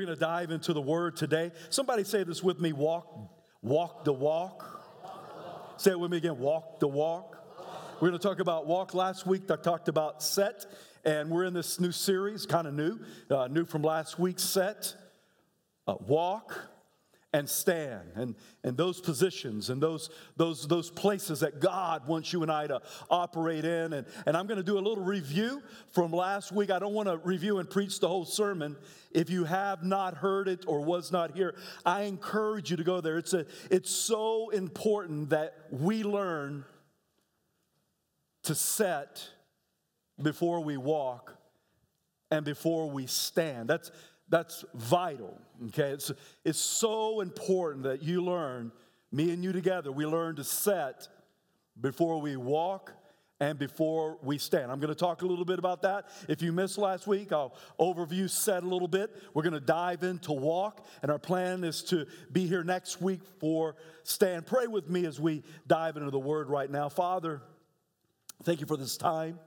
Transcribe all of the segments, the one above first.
We're going to dive into the word today. Somebody say this with me walk, walk the walk. Say it with me again walk the walk. We're going to talk about walk. Last week, I talked about set, and we're in this new series, kind of new, uh, new from last week's set. Uh, walk and stand and, and those positions and those, those, those places that God wants you and I to operate in. And, and I'm going to do a little review from last week. I don't want to review and preach the whole sermon. If you have not heard it or was not here, I encourage you to go there. It's, a, it's so important that we learn to set before we walk and before we stand. That's, that's vital, okay? It's, it's so important that you learn, me and you together, we learn to set before we walk and before we stand. I'm going to talk a little bit about that. If you missed last week, I'll overview set a little bit. We're going to dive into walk, and our plan is to be here next week for stand. Pray with me as we dive into the word right now. Father, thank you for this time.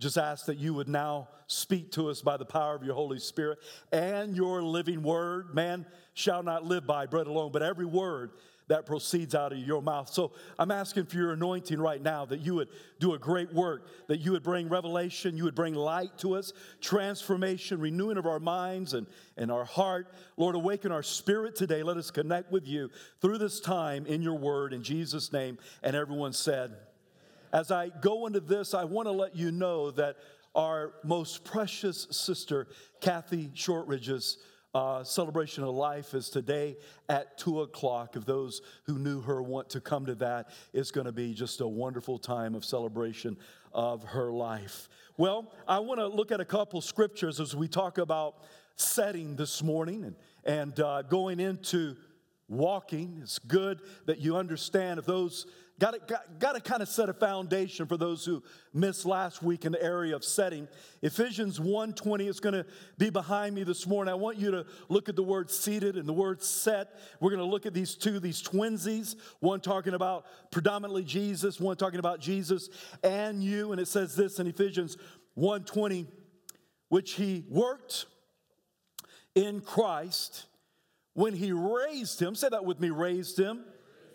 Just ask that you would now speak to us by the power of your Holy Spirit and your living word. Man shall not live by bread alone, but every word that proceeds out of your mouth. So I'm asking for your anointing right now that you would do a great work, that you would bring revelation, you would bring light to us, transformation, renewing of our minds and, and our heart. Lord, awaken our spirit today. Let us connect with you through this time in your word in Jesus' name. And everyone said, as I go into this, I want to let you know that our most precious sister, Kathy Shortridge's uh, celebration of life is today at 2 o'clock. If those who knew her want to come to that, it's going to be just a wonderful time of celebration of her life. Well, I want to look at a couple scriptures as we talk about setting this morning and, and uh, going into walking. It's good that you understand if those Got to, got, to kind of set a foundation for those who missed last week in the area of setting. Ephesians 1.20 is going to be behind me this morning. I want you to look at the word seated and the word set. We're going to look at these two, these twinsies, one talking about predominantly Jesus, one talking about Jesus and you. And it says this in Ephesians 1.20, which he worked in Christ when he raised him. Say that with me, raised him.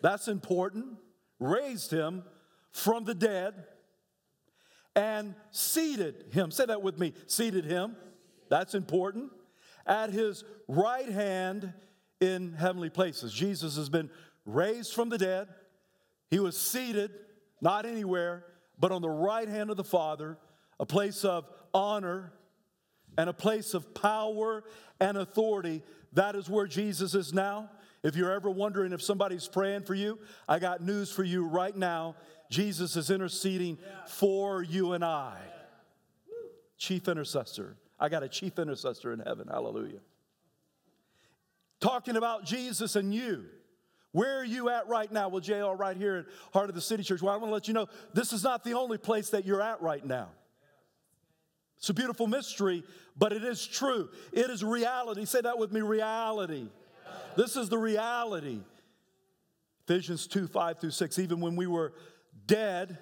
That's important raised him from the dead and seated him. Say that with me seated him. That's important. At his right hand in heavenly places. Jesus has been raised from the dead. He was seated, not anywhere, but on the right hand of the Father, a place of honor and a place of power and authority. That is where Jesus is now. If you're ever wondering if somebody's praying for you, I got news for you right now. Jesus is interceding for you and I. Chief intercessor. I got a chief intercessor in heaven. Hallelujah. Talking about Jesus and you. Where are you at right now? Well, JL, right here at Heart of the City Church. Well, I want to let you know this is not the only place that you're at right now. It's a beautiful mystery, but it is true. It is reality. Say that with me reality. This is the reality. Ephesians 2 5 through 6. Even when we were dead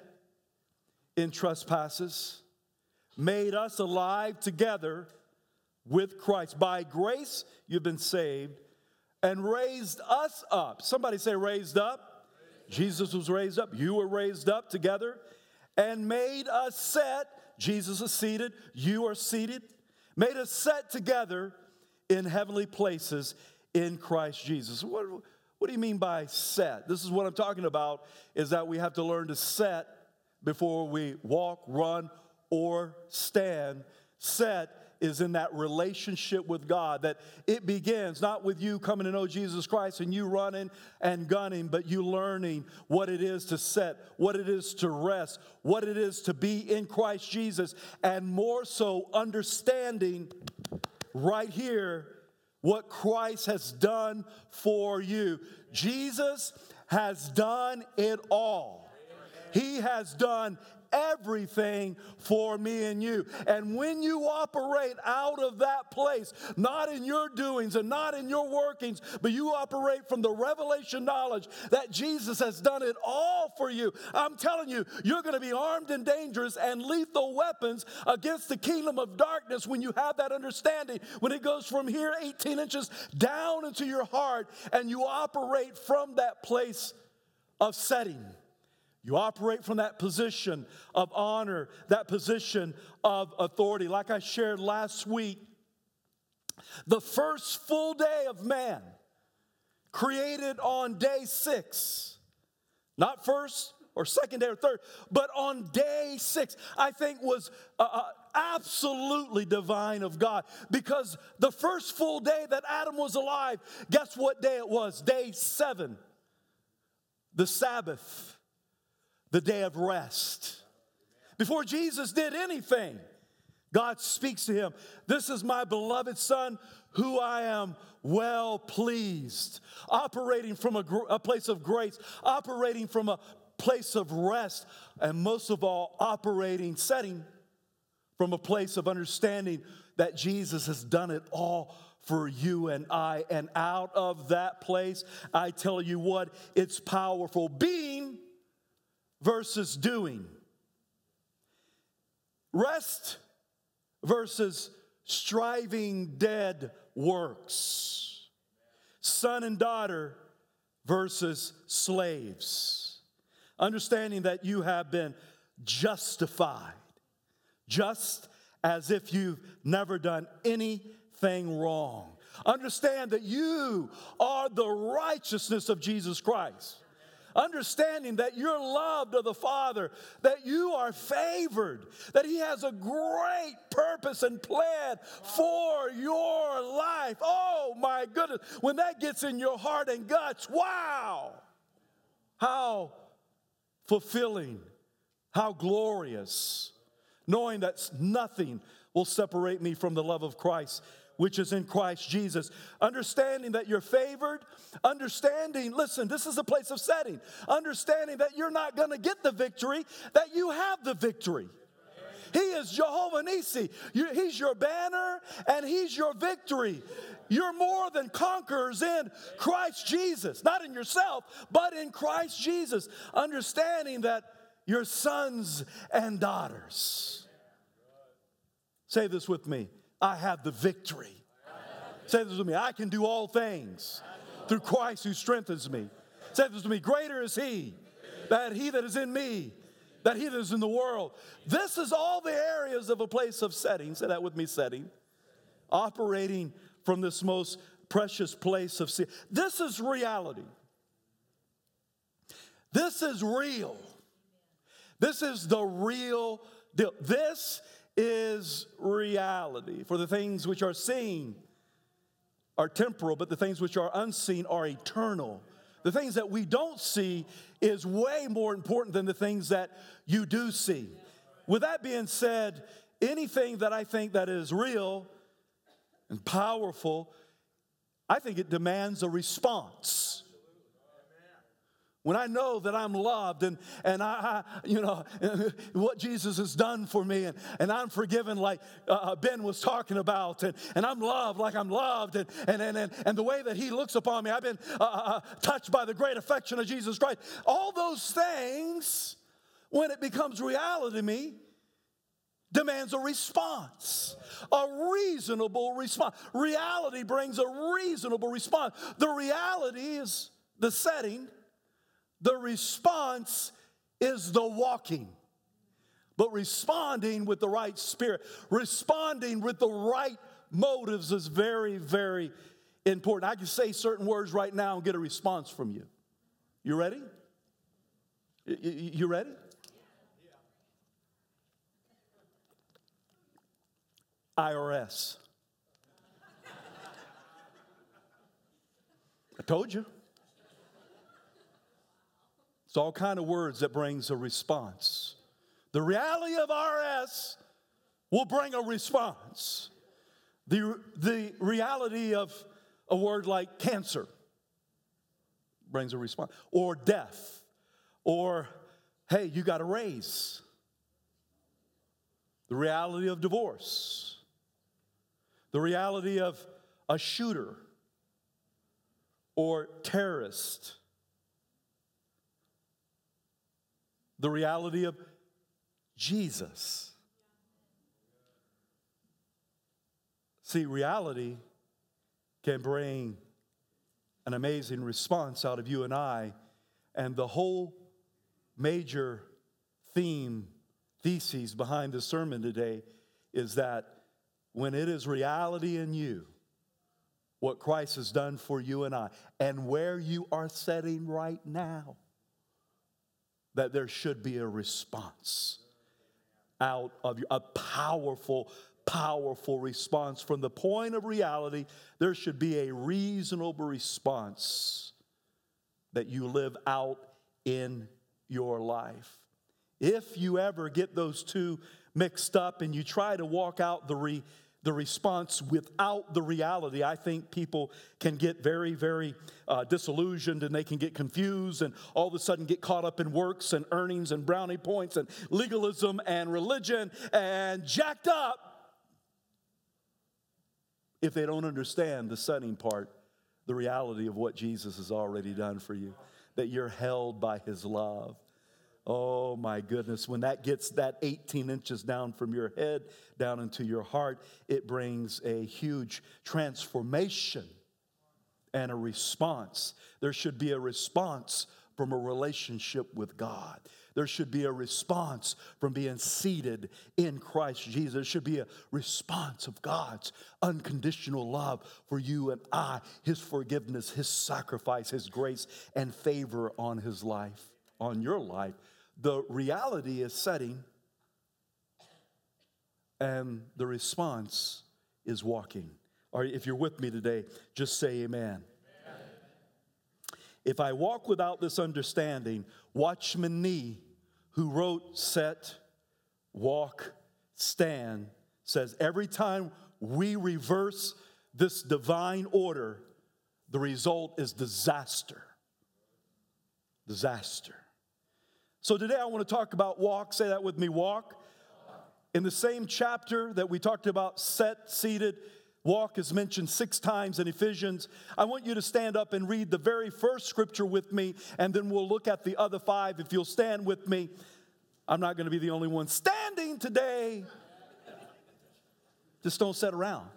in trespasses, made us alive together with Christ. By grace, you've been saved and raised us up. Somebody say, raised up. Jesus was raised up. You were raised up together and made us set. Jesus is seated. You are seated. Made us set together in heavenly places in Christ Jesus. What, what do you mean by set? This is what I'm talking about is that we have to learn to set before we walk, run, or stand. Set is in that relationship with God, that it begins not with you coming to know Jesus Christ and you running and gunning, but you learning what it is to set, what it is to rest, what it is to be in Christ Jesus, and more so understanding right here what Christ has done for you. Jesus has done it all. He has done everything for me and you. And when you operate out of that place, not in your doings and not in your workings, but you operate from the revelation knowledge that Jesus has done it all for you, I'm telling you, you're going to be armed and dangerous and lethal weapons against the kingdom of darkness when you have that understanding. When it goes from here 18 inches down into your heart and you operate from that place of setting. You operate from that position of honor, that position of authority. Like I shared last week, the first full day of man, created on day six, not first or second day or third, but on day six, I think was uh, uh, absolutely divine of God because the first full day that Adam was alive, guess what day it was? Day seven, the Sabbath the day of rest. Before Jesus did anything, God speaks to him This is my beloved Son who I am well pleased. Operating from a, a, place of grace, operating from a place of rest, and most of all, operating, setting from a place of understanding that Jesus has done it all for you and I. And out of that place, I tell you what, it's powerful. Being versus doing. Rest versus striving dead works. Son and daughter versus slaves. Understanding that you have been justified, just as if you've never done anything wrong. Understand that you are the righteousness of Jesus Christ understanding that you're loved of the Father, that you are favored, that He has a great purpose and plan for your life. Oh my goodness, when that gets in your heart and guts, wow, how fulfilling, how glorious, knowing that nothing will separate me from the love of Christ which is in Christ Jesus. Understanding that you're favored, understanding, listen, this is a place of setting, understanding that you're not gonna get the victory, that you have the victory. He is Jehovah Nissi. He's your banner and He's your victory. You're more than conquerors in Christ Jesus, not in yourself, but in Christ Jesus. Understanding that you're sons and daughters. Say this with me I have the victory. Say this with me I can do all things through Christ who strengthens me. Say this with me greater is He, that He that is in me, that He that is in the world. This is all the areas of a place of setting. Say that with me setting. Operating from this most precious place of sin. This is reality. This is real. This is the real deal. This is reality. For the things which are seen are temporal, but the things which are unseen are eternal. The things that we don't see is way more important than the things that you do see. With that being said, anything that I think that is real and powerful, I think it demands a response when I know that I'm loved and, and I, I you know, what Jesus has done for me and, and I'm forgiven like uh, uh, Ben was talking about and, and I'm loved like I'm loved and, and, and, and, and the way that he looks upon me, I've been uh, uh, uh, touched by the great affection of Jesus Christ. All those things, when it becomes reality to me, demands a response, a reasonable response. Reality brings a reasonable response. The reality is the setting the response is the walking. But responding with the right spirit, responding with the right motives is very, very important. I can say certain words right now and get a response from you. You ready? You ready? IRS. I told you. It's all kind of words that brings a response. The reality of RS will bring a response. The, the reality of a word like cancer brings a response, or death, or hey, you got a raise. the reality of divorce, the reality of a shooter or terrorist, the reality of Jesus. See, reality can bring an amazing response out of you and I, and the whole major theme, thesis behind the sermon today is that when it is reality in you, what Christ has done for you and I, and where you are setting right now, that there should be a response out of you, a powerful, powerful response. From the point of reality, there should be a reasonable response that you live out in your life. If you ever get those two mixed up and you try to walk out the, the response without the reality, I think people can get very, very uh, disillusioned and they can get confused and all of a sudden get caught up in works and earnings and brownie points and legalism and religion and jacked up if they don't understand the setting part, the reality of what Jesus has already done for you, that you're held by his love Oh my goodness, when that gets that 18 inches down from your head down into your heart, it brings a huge transformation and a response. There should be a response from a relationship with God. There should be a response from being seated in Christ Jesus. There should be a response of God's unconditional love for you and I, His forgiveness, His sacrifice, His grace, and favor on His life, on your life the reality is setting, and the response is walking. Or if you're with me today, just say amen. amen. If I walk without this understanding, Watchman Nee, who wrote Set, Walk, Stand, says every time we reverse this divine order, the result is disaster. Disaster. So today I want to talk about walk. Say that with me walk. In the same chapter that we talked about, set, seated, walk is mentioned six times in Ephesians. I want you to stand up and read the very first scripture with me, and then we'll look at the other five. If you'll stand with me, I'm not going to be the only one standing today. Just don't sit around.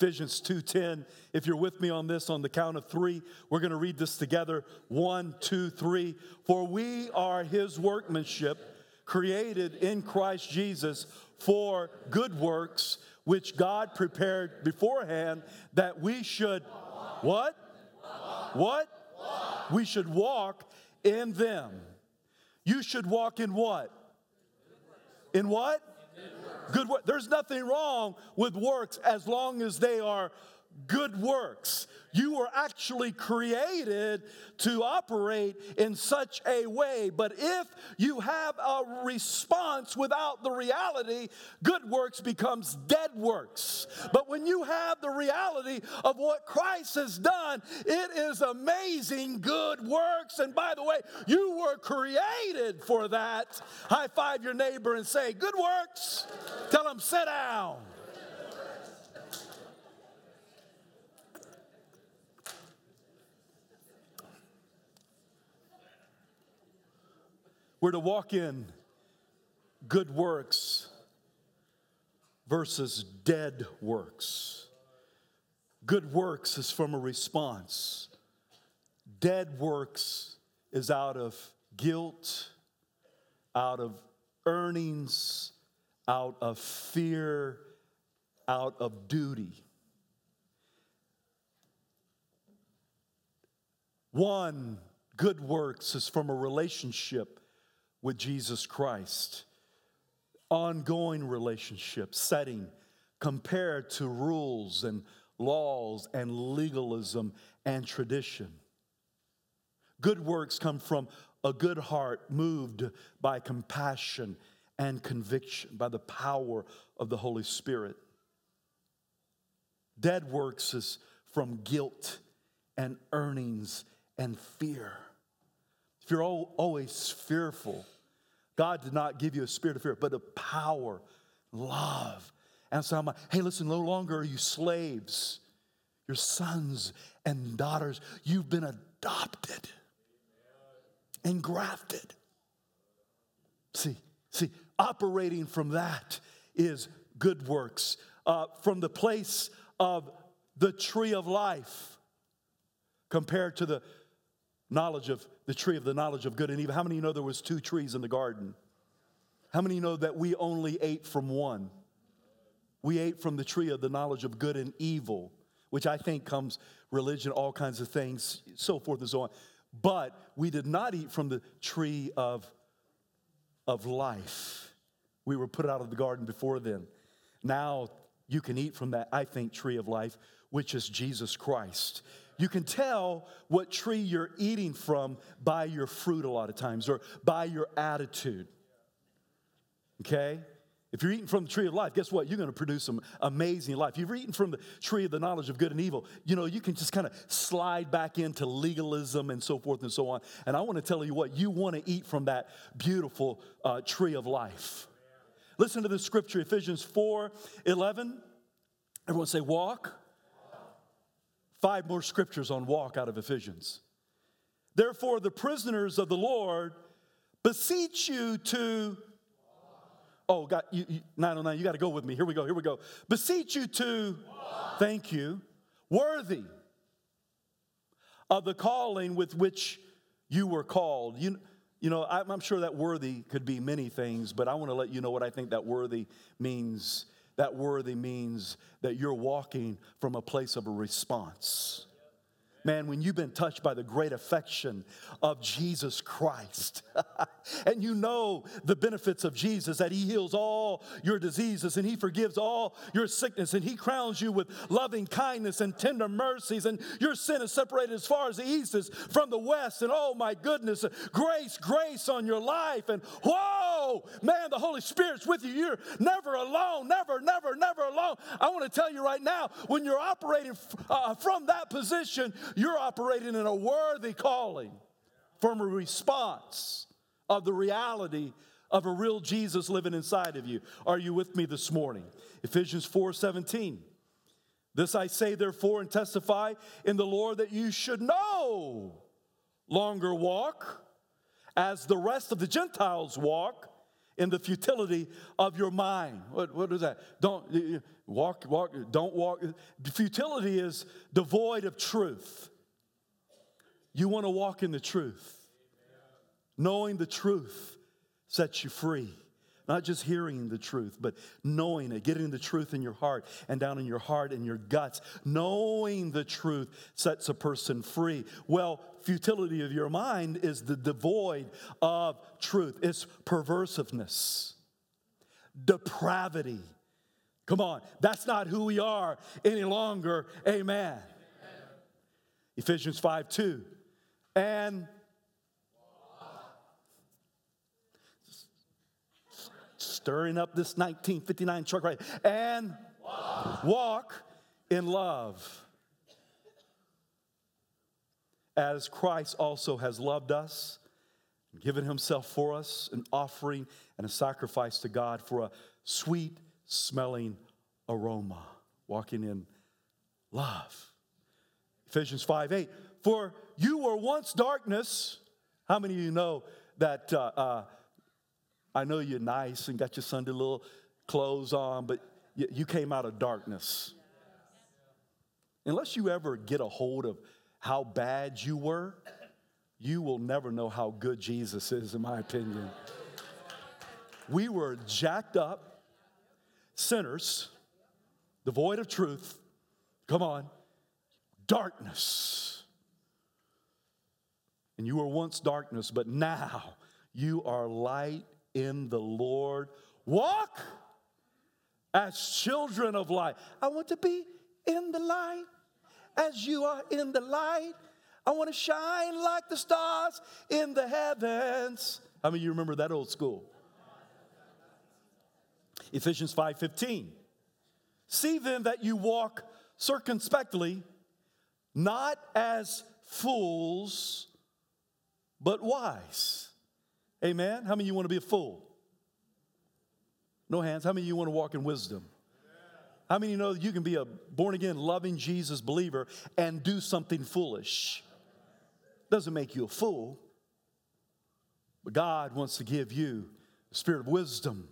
Ephesians 2:10. If you're with me on this on the count of 3, we're going to read this together. One, two, three. For we are his workmanship, created in Christ Jesus for good works, which God prepared beforehand that we should what? What? We should walk in them. You should walk in what? In what? Good work. There's nothing wrong with works as long as they are good works. You were actually created to operate in such a way. But if you have a response without the reality, good works becomes dead works. But when you have the reality of what Christ has done, it is amazing good works. And by the way, you were created for that. High five your neighbor and say, Good works. Tell them, sit down. We're to walk in good works versus dead works. Good works is from a response, dead works is out of guilt, out of earnings, out of fear, out of duty. One, good works is from a relationship with Jesus Christ. Ongoing relationship setting compared to rules and laws and legalism and tradition. Good works come from a good heart moved by compassion and conviction, by the power of the Holy Spirit. Dead works is from guilt and earnings and fear. You're always fearful, God did not give you a spirit of fear, but of power, love. And so I'm like, hey, listen, no longer are you slaves. You're sons and daughters. You've been adopted and grafted. See, see, operating from that is good works. Uh, from the place of the tree of life compared to the knowledge of the tree of the knowledge of good and evil. How many know there was two trees in the garden? How many know that we only ate from one? We ate from the tree of the knowledge of good and evil, which I think comes religion, all kinds of things, so forth and so on. But we did not eat from the tree of, of life. We were put out of the garden before then. Now you can eat from that, I think, tree of life, which is Jesus Christ. You can tell what tree you're eating from by your fruit a lot of times or by your attitude. Okay? If you're eating from the tree of life, guess what? You're going to produce some amazing life. If you're eating from the tree of the knowledge of good and evil, you know, you can just kind of slide back into legalism and so forth and so on. And I want to tell you what, you want to eat from that beautiful uh, tree of life. Listen to the scripture, Ephesians 4 11. Everyone say, walk. Five more scriptures on walk out of Ephesians. Therefore, the prisoners of the Lord beseech you to. Oh, God, you, you, 909, you got to go with me. Here we go, here we go. Beseech you to, thank you, worthy of the calling with which you were called. You, you know, I'm, I'm sure that worthy could be many things, but I want to let you know what I think that worthy means. That worthy means that you're walking from a place of a response. Man, when you've been touched by the great affection of Jesus Christ, and you know the benefits of Jesus, that He heals all your diseases and He forgives all your sickness and He crowns you with loving kindness and tender mercies, and your sin is separated as far as the east is from the west, and oh my goodness, grace, grace on your life, and whoa, man, the Holy Spirit's with you. You're never alone, never, never, never alone. I want to tell you right now, when you're operating uh, from that position, you're operating in a worthy calling from a response of the reality of a real Jesus living inside of you. Are you with me this morning? Ephesians 4 17. This I say, therefore, and testify in the Lord that you should no longer walk as the rest of the Gentiles walk in the futility of your mind. What, what is that? Don't walk, walk, don't walk. Futility is devoid of truth. You want to walk in the truth. Knowing the truth sets you free. Not just hearing the truth, but knowing it, getting the truth in your heart and down in your heart and your guts. Knowing the truth sets a person free. Well, futility of your mind is the devoid of truth, it's perversiveness, depravity. Come on, that's not who we are any longer. Amen. Amen. Ephesians 5 2 and stirring up this 1959 truck right and walk, walk in love as Christ also has loved us given himself for us an offering and a sacrifice to God for a sweet smelling aroma walking in love Ephesians 5 8 for you were once darkness. How many of you know that? Uh, uh, I know you're nice and got your Sunday little clothes on, but you, came out of darkness. Unless you ever get a hold of how bad you were, you will never know how good Jesus is, in my opinion. We were jacked up sinners, devoid of truth. Come on, darkness. And you were once darkness, but now you are light in the Lord. Walk as children of light. I want to be in the light as you are in the light. I want to shine like the stars in the heavens. Many of you remember that old school? Ephesians 5:15. See then that you walk circumspectly, not as fools, but wise. Amen. How many of you want to be a fool? No hands. How many of you want to walk in wisdom? How many you know that you can be a born again, loving Jesus believer and do something foolish? Doesn't make you a fool, but God wants to give you the spirit of wisdom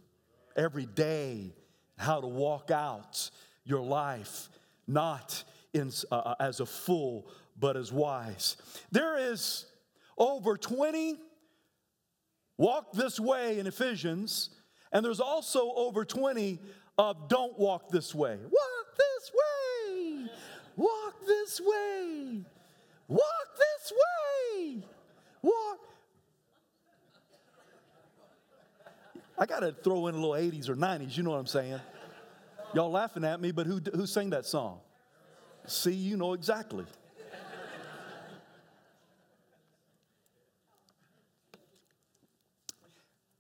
every day, how to walk out your life, not in, uh, uh as a fool, but as wise. There is over 20 walk this way in Ephesians, and there's also over 20 of don't walk this way. Walk this way. Walk this way. Walk this way. Walk. I got to throw in a little 80s or 90s, you know what I'm saying? Y'all laughing at me, but who, who sang that song? See, you know exactly.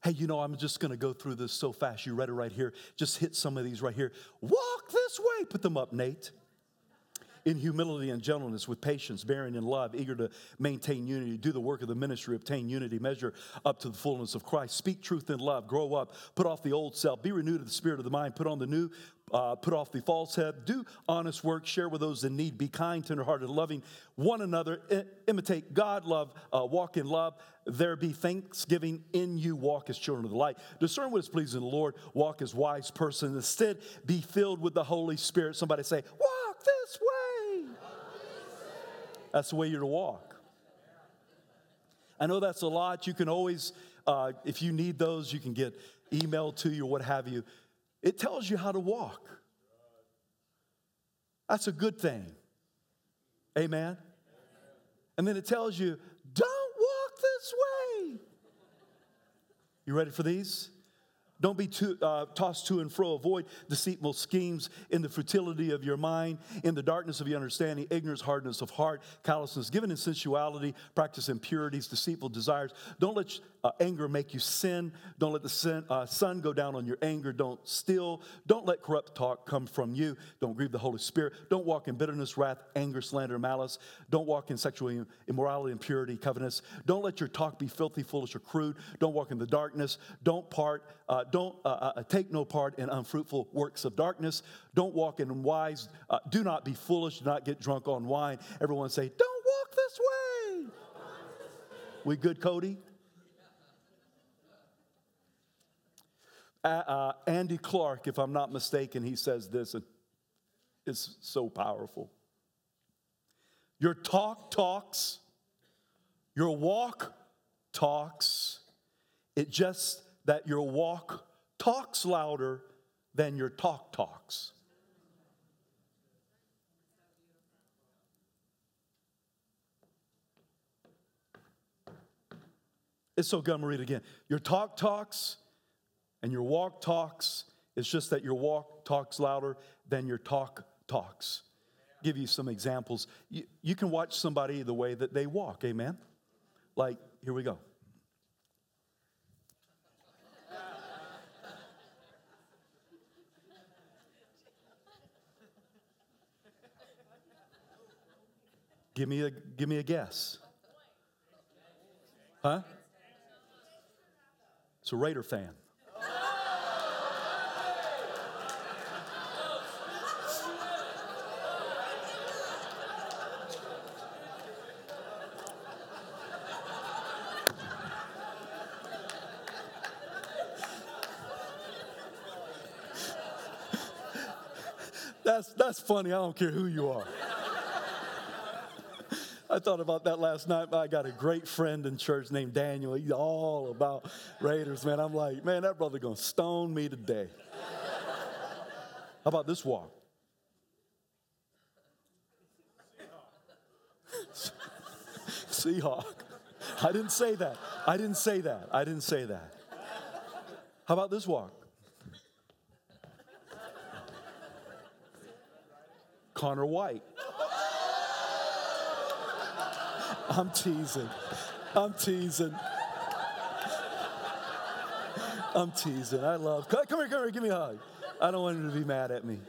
Hey, you know, I'm just going to go through this so fast. You read it right here. Just hit some of these right here. Walk this way. Put them up, Nate in humility and gentleness, with patience, bearing in love, eager to maintain unity, do the work of the ministry, obtain unity, measure up to the fullness of Christ, speak truth in love, grow up, put off the old self, be renewed of the spirit of the mind, put on the new, uh, put off the false head, do honest work, share with those in need, be kind, tenderhearted, loving one another, I- imitate God, love, uh, walk in love. There be thanksgiving in you, walk as children of the light. Discern what is pleasing to the Lord, walk as wise person. Instead, be filled with the Holy Spirit. Somebody say, Walk this way. That's the way you're to walk. I know that's a lot. You can always, uh, if you need those, you can get emailed to you or what have you. It tells you how to walk. That's a good thing. Amen. And then it tells you, don't walk this way. You ready for these? Don't be too, uh, tossed to and fro. Avoid deceitful schemes in the futility of your mind, in the darkness of your understanding, ignorance, hardness of heart, callousness, given in sensuality, practice impurities, deceitful desires. Don't let uh, anger make you sin. Don't let the sin, uh, sun go down on your anger. Don't steal. Don't let corrupt talk come from you. Don't grieve the Holy Spirit. Don't walk in bitterness, wrath, anger, slander, malice. Don't walk in sexual immorality, impurity, covetousness. Don't let your talk be filthy, foolish, or crude. Don't walk in the darkness. Don't part. Uh, don't uh, uh, uh, take no part in unfruitful works of darkness. Don't walk in wise. Do not be foolish. Do not get drunk on wine. Everyone say, "Don't walk this way." We good, Cody? Uh, Andy Clark, if I'm not mistaken, he says this, and it's so powerful. Your talk talks, your walk talks. It just that your walk talks louder than your talk talks. It's so good. I'm to read it again. Your talk talks and your walk talks. It's just that your walk talks louder than your talk talks. Give you some examples. You, you can watch somebody the way that they walk, amen? Like, here we go. Give me a, give me a guess. Huh? It's a Raider fan. That's, that's funny. I don't care who you are. I thought about that last night. I got a great friend in church named Daniel. He's all about Raiders, man. I'm like, man, that brother gonna stone me today. How about this walk? Seahawk. I didn't say that. I didn't say that. I didn't say that. How about this walk? Connor White. I'm teasing. I'm teasing. I'm teasing. I love. Come here, come here, give me a hug. I don't want him to be mad at me.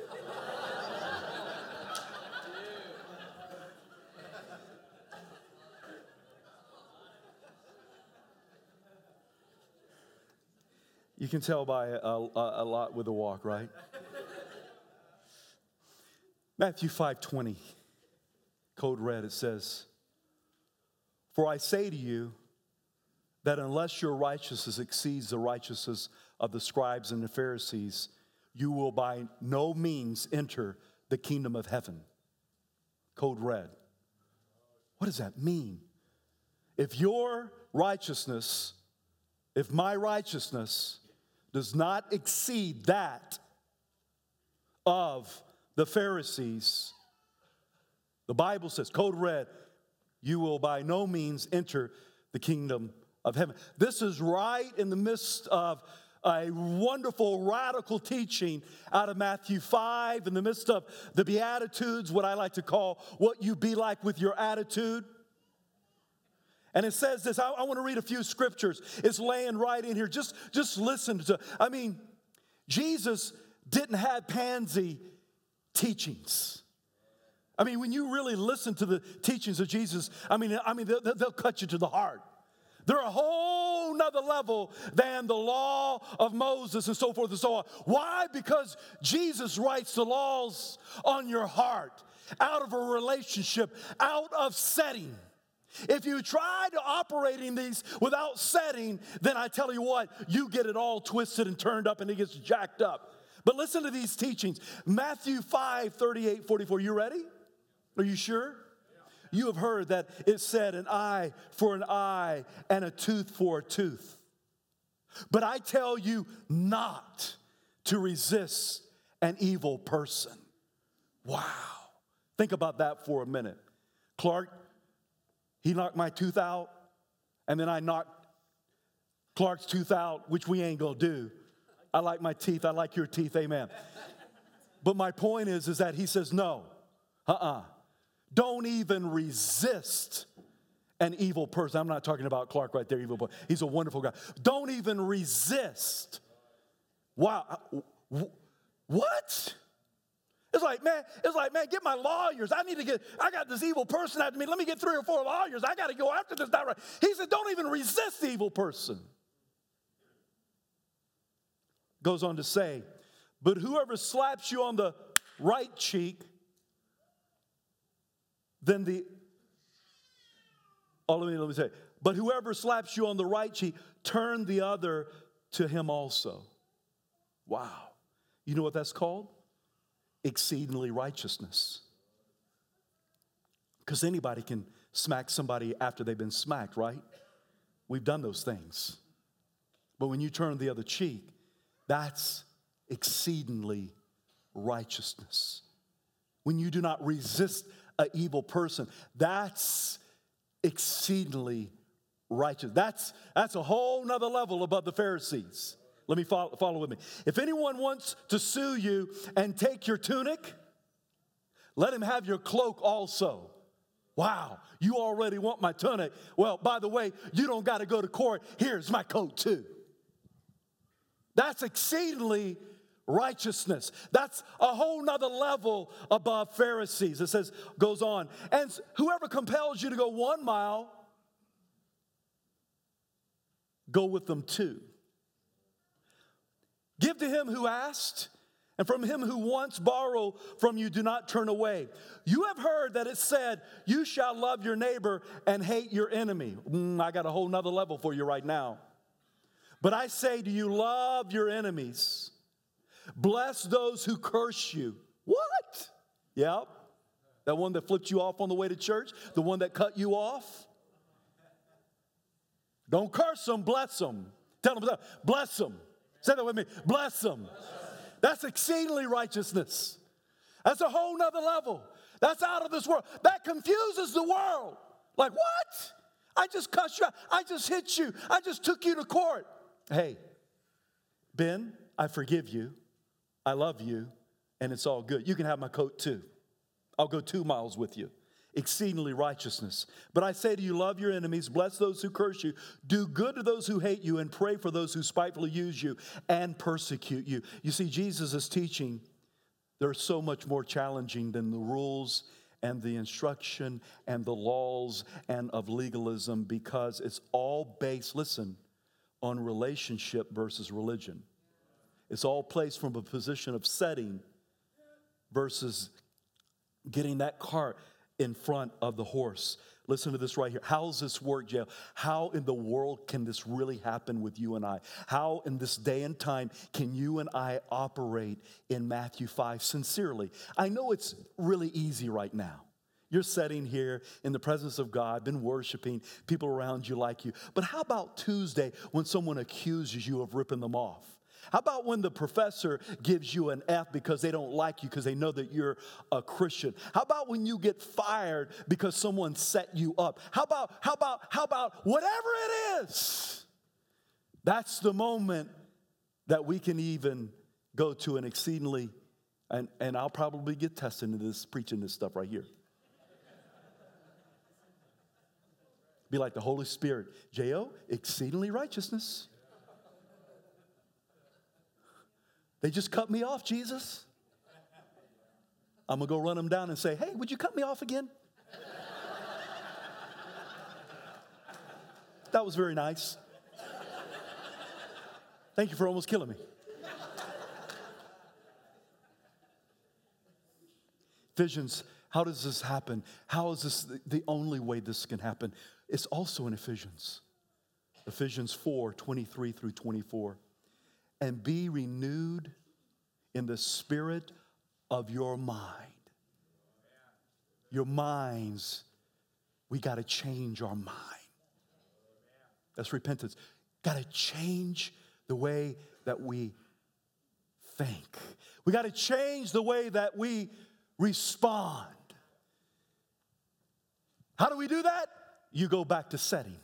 You can tell by a, a, a lot with a walk, right? Matthew 5:20, code red, it says, For I say to you that unless your righteousness exceeds the righteousness of the scribes and the Pharisees, you will by no means enter the kingdom of heaven. Code red. What does that mean? If your righteousness, if my righteousness does not exceed that of the Pharisees, the Bible says, code red, you will by no means enter the kingdom of heaven. This is right in the midst of a wonderful radical teaching out of Matthew 5 in the midst of the Beatitudes, what I like to call what you be like with your attitude. And it says this, I, I want to read a few scriptures. It's laying right in here. Just, just listen to, I mean, Jesus didn't have pansy teachings. I mean, when you really listen to the teachings of Jesus, I mean, I mean, they'll, they'll cut you to the heart. They're a whole nother level than the law of Moses and so forth and so on. Why? Because Jesus writes the laws on your heart out of a relationship, out of setting. If you try to operate in these without setting, then I tell you what, you get it all twisted and turned up and it gets jacked up. But listen to these teachings Matthew 5 38, 44. You ready? Are you sure? You have heard that it said an eye for an eye and a tooth for a tooth. But I tell you not to resist an evil person. Wow. Think about that for a minute. Clark, he knocked my tooth out, and then I knocked Clark's tooth out, which we ain't gonna do. I like my teeth, I like your teeth, amen. But my point is, is that he says, no, uh-uh. Don't even resist an evil person. I'm not talking about Clark right there, evil boy. He's a wonderful guy. Don't even resist. Wow. Uh, what? It's like, man, it's like, man, get my lawyers. I need to get, I got this evil person after me. Let me get three or four lawyers. I got to go after this. Not right. He said, don't even resist the evil person. Goes on to say, but whoever slaps you on the right cheek, then the, oh, let me, let me say, but whoever slaps you on the right cheek, turn the other to him also. Wow. You know what that's called? exceedingly righteousness. Because anybody can smack somebody after they've been smacked, right? We've done those things. But when you turn the other cheek, that's exceedingly righteousness. When you do not resist an evil person, that's exceedingly righteous. That's, that's a whole nother level above the Pharisees. Let me follow, follow with me. If anyone wants to sue you and take your tunic, let him have your cloak also. Wow, you already want my tunic. Well, by the way, you don't got to go to court. Here's my coat, too. That's exceedingly righteousness. That's a whole nother level above Pharisees. It says, goes on. And whoever compels you to go one mile, go with them two. Give to him who asked, and from him who wants borrow from you, do not turn away. You have heard that it said, You shall love your neighbor and hate your enemy. Mm, I got a whole nother level for you right now. But I say to you, love your enemies, bless those who curse you. What? Yep. That one that flipped you off on the way to church, the one that cut you off. Don't curse them, bless them. Tell them, bless them. Say that with me. Bless them. That's exceedingly righteousness. That's a whole nother level. That's out of this world. That confuses the world. Like, what? I just cussed you out. I just hit you. I just took you to court. Hey, Ben, I forgive you. I love you. And it's all good. You can have my coat too. I'll go two miles with you exceedingly righteousness. But I say to you, love your enemies, bless those who curse you, do good to those who hate you, and pray for those who spitefully use you and persecute you. You see, Jesus' is teaching, they're so much more challenging than the rules and the instruction and the laws and of legalism because it's all based, listen, on relationship versus religion. It's all placed from a position of setting versus getting that cart in front of the horse. Listen to this right here. How's this work, Jael? How in the world can this really happen with you and I? How in this day and time can you and I operate in Matthew 5 sincerely? I know it's really easy right now. You're sitting here in the presence of God, been worshiping, people around you like you. But how about Tuesday when someone accuses you of ripping them off? How about when the professor gives you an F because they don't like you because they know that you're a Christian? How about when you get fired because someone set you up? How about how about how about whatever it is? That's the moment that we can even go to an exceedingly and, and I'll probably get tested into this preaching this stuff right here. Be like the Holy Spirit. J.O., exceedingly righteousness. They just cut me off, Jesus. I'm gonna go run them down and say, hey, would you cut me off again? that was very nice. Thank you for almost killing me. Visions, how does this happen? How is this the only way this can happen? It's also in Ephesians. Ephesians 4 23 through 24. And be renewed in the spirit of your mind. Your minds, we got to change our mind. That's repentance. Got to change the way that we think. We got to change the way that we respond. How do we do that? You go back to setting.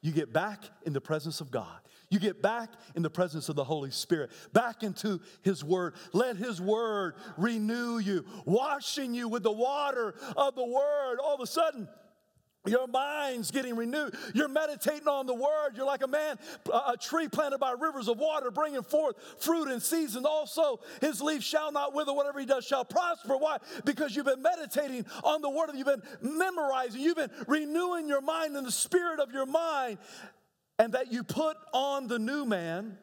You get back in the presence of God. You get back in the presence of the Holy Spirit, back into His Word. Let His Word renew you, washing you with the water of the Word. All of a sudden, your mind's getting renewed. You're meditating on the word. You're like a man, a tree planted by rivers of water, bringing forth fruit in season. Also, his leaf shall not wither. Whatever he does shall prosper. Why? Because you've been meditating on the word. You've been memorizing. You've been renewing your mind and the spirit of your mind. And that you put on the new man,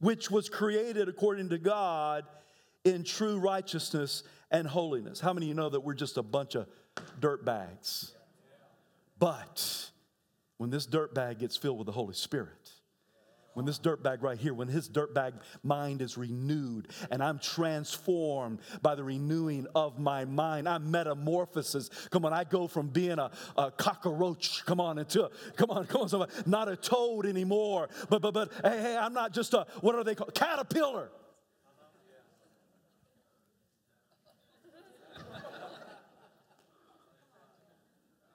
which was created according to God in true righteousness and holiness. How many of you know that we're just a bunch of dirt bags? But when this dirt bag gets filled with the Holy Spirit, when this dirt bag right here, when his dirt bag mind is renewed and I'm transformed by the renewing of my mind, I'm metamorphosis. Come on, I go from being a, a cockroach, come on, into, come on, come on, somebody, not a toad anymore, but, but, but, hey, hey, I'm not just a, what are they called? Caterpillar.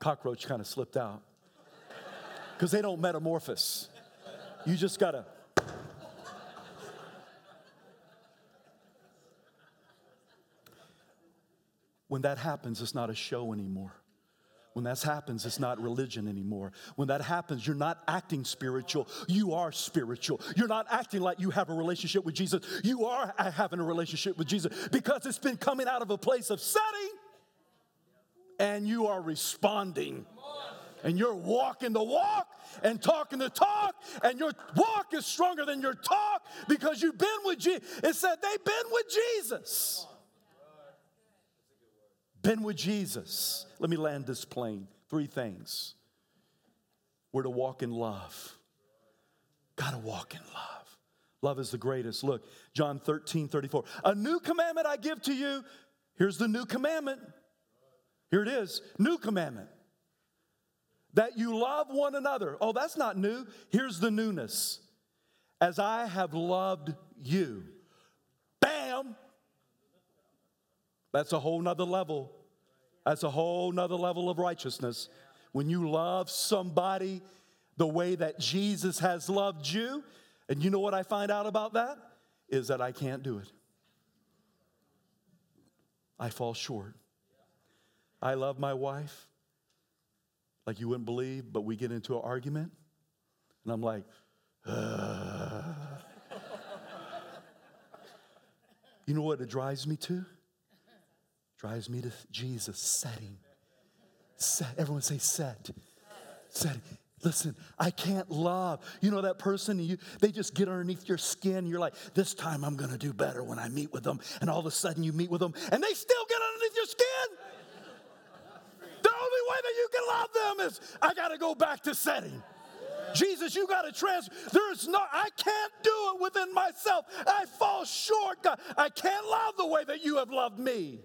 Cockroach kind of slipped out because they don't metamorphose. You just got to. When that happens, it's not a show anymore. When that happens, it's not religion anymore. When that happens, you're not acting spiritual, you are spiritual. You're not acting like you have a relationship with Jesus, you are having a relationship with Jesus because it's been coming out of a place of setting and you are responding. And you're walking the walk and talking the talk, and your walk is stronger than your talk because you've been with Jesus. It said they've been with Jesus. Been with Jesus. Let me land this plane. Three things. We're to walk in love. Gotta walk in love. Love is the greatest. Look, John 13, 34. A new commandment I give to you. Here's the new commandment here it is new commandment that you love one another. Oh, that's not new. Here's the newness. As I have loved you. Bam! That's a whole nother level. That's a whole nother level of righteousness. When you love somebody the way that Jesus has loved you, and you know what I find out about that? Is that I can't do it. I fall short. I love my wife like you wouldn't believe, but we get into an argument, and I'm like, you know what it drives me to? Drives me to Jesus setting. Set. Everyone say set. Set. Listen, I can't love. You know that person, you, they just get underneath your skin. You're like, this time I'm going to do better when I meet with them. And all of a sudden you meet with them and they still get underneath your skin. The only way that you can love them is I got to go back to setting. Jesus, you got to trans. There's no, I can't do it within myself. I fall short, God. I can't love the way that you have loved me.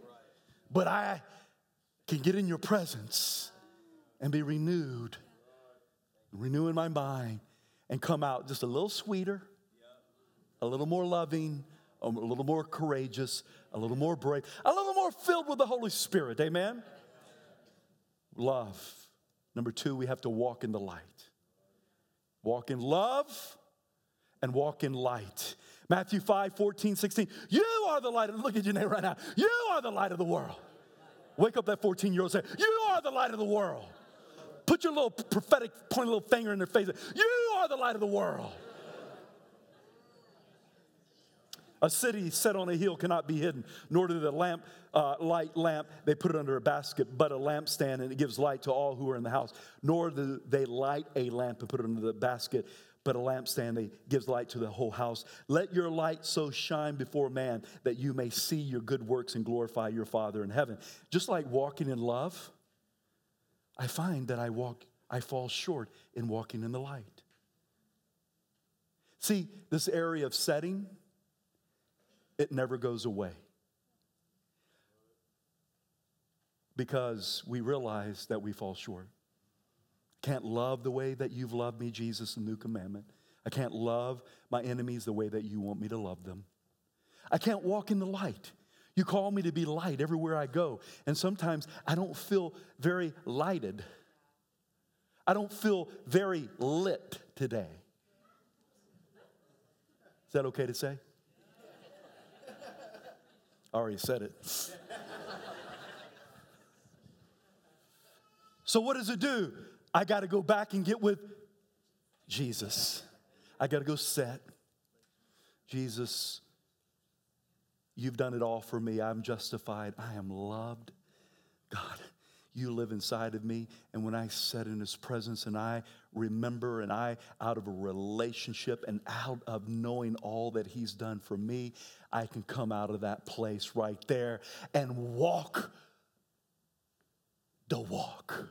But I can get in your presence and be renewed renewing my mind, and come out just a little sweeter, a little more loving, a little more courageous, a little more brave, a little more filled with the Holy Spirit. Amen? Love. Number two, we have to walk in the light. Walk in love and walk in light. Matthew 5, 14, 16. You are the light of, look at your name right now. You are the light of the world. Wake up that 14 year old say, You are the light of the world. Put your little prophetic, point a little finger in their face. You are the light of the world. A city set on a hill cannot be hidden, nor do the lamp, uh, light lamp, they put it under a basket, but a lampstand, and it gives light to all who are in the house. Nor do they light a lamp and put it under the basket, but a lampstand, they gives light to the whole house. Let your light so shine before man that you may see your good works and glorify your Father in heaven. Just like walking in love, I find that I walk, I fall short in walking in the light. See, this area of setting, it never goes away. Because we realize that we fall short. Can't love the way that you've loved me, Jesus, the new commandment. I can't love my enemies the way that you want me to love them. I can't walk in the light you call me to be light everywhere I go. And sometimes I don't feel very lighted. I don't feel very lit today. Is that okay to say? I already said it. so, what does it do? I got to go back and get with Jesus. I got to go set. Jesus, You've done it all for me. I'm justified. I am loved. God, you live inside of me. And when I sit in his presence and I remember and I, out of a relationship and out of knowing all that he's done for me, I can come out of that place right there and walk the walk.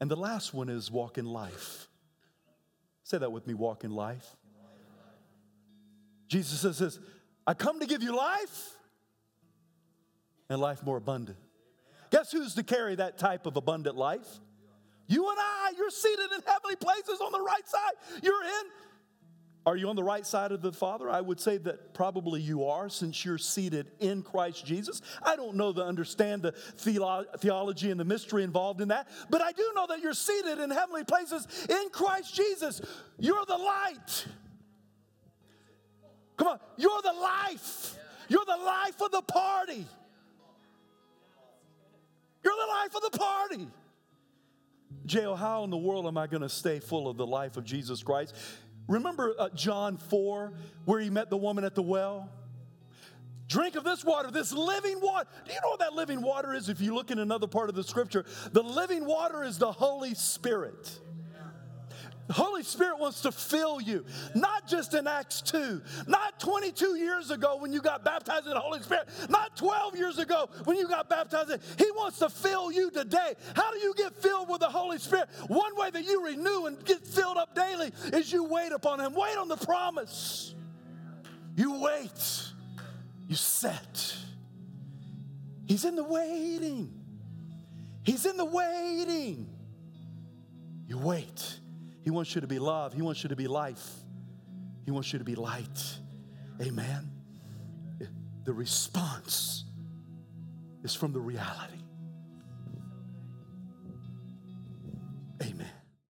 And the last one is walk in life. Say that with me walk in life. Jesus says, I come to give you life and life more abundant. Guess who's to carry that type of abundant life? You and I, you're seated in heavenly places on the right side. You're in. Are you on the right side of the Father? I would say that probably you are since you're seated in Christ Jesus. I don't know the understand the theolo- theology and the mystery involved in that, but I do know that you're seated in heavenly places in Christ Jesus. You're the light. Come on, you're the life. You're the life of the party. You're the life of the party. Jail, how in the world am I going to stay full of the life of Jesus Christ? Remember uh, John 4, where he met the woman at the well? Drink of this water, this living water. Do you know what that living water is? If you look in another part of the scripture, the living water is the Holy Spirit. The Holy Spirit wants to fill you, not just in Acts 2, not 22 years ago when you got baptized in the Holy Spirit, not 12 years ago when you got baptized. In. He wants to fill you today. How do you get filled with the Holy Spirit? One way that you renew and get filled up daily is you wait upon Him. Wait on the promise. You wait. You set. He's in the waiting. He's in the waiting. You wait. He wants you to be love. He wants you to be life. He wants you to be light. Amen. The response is from the reality. Amen.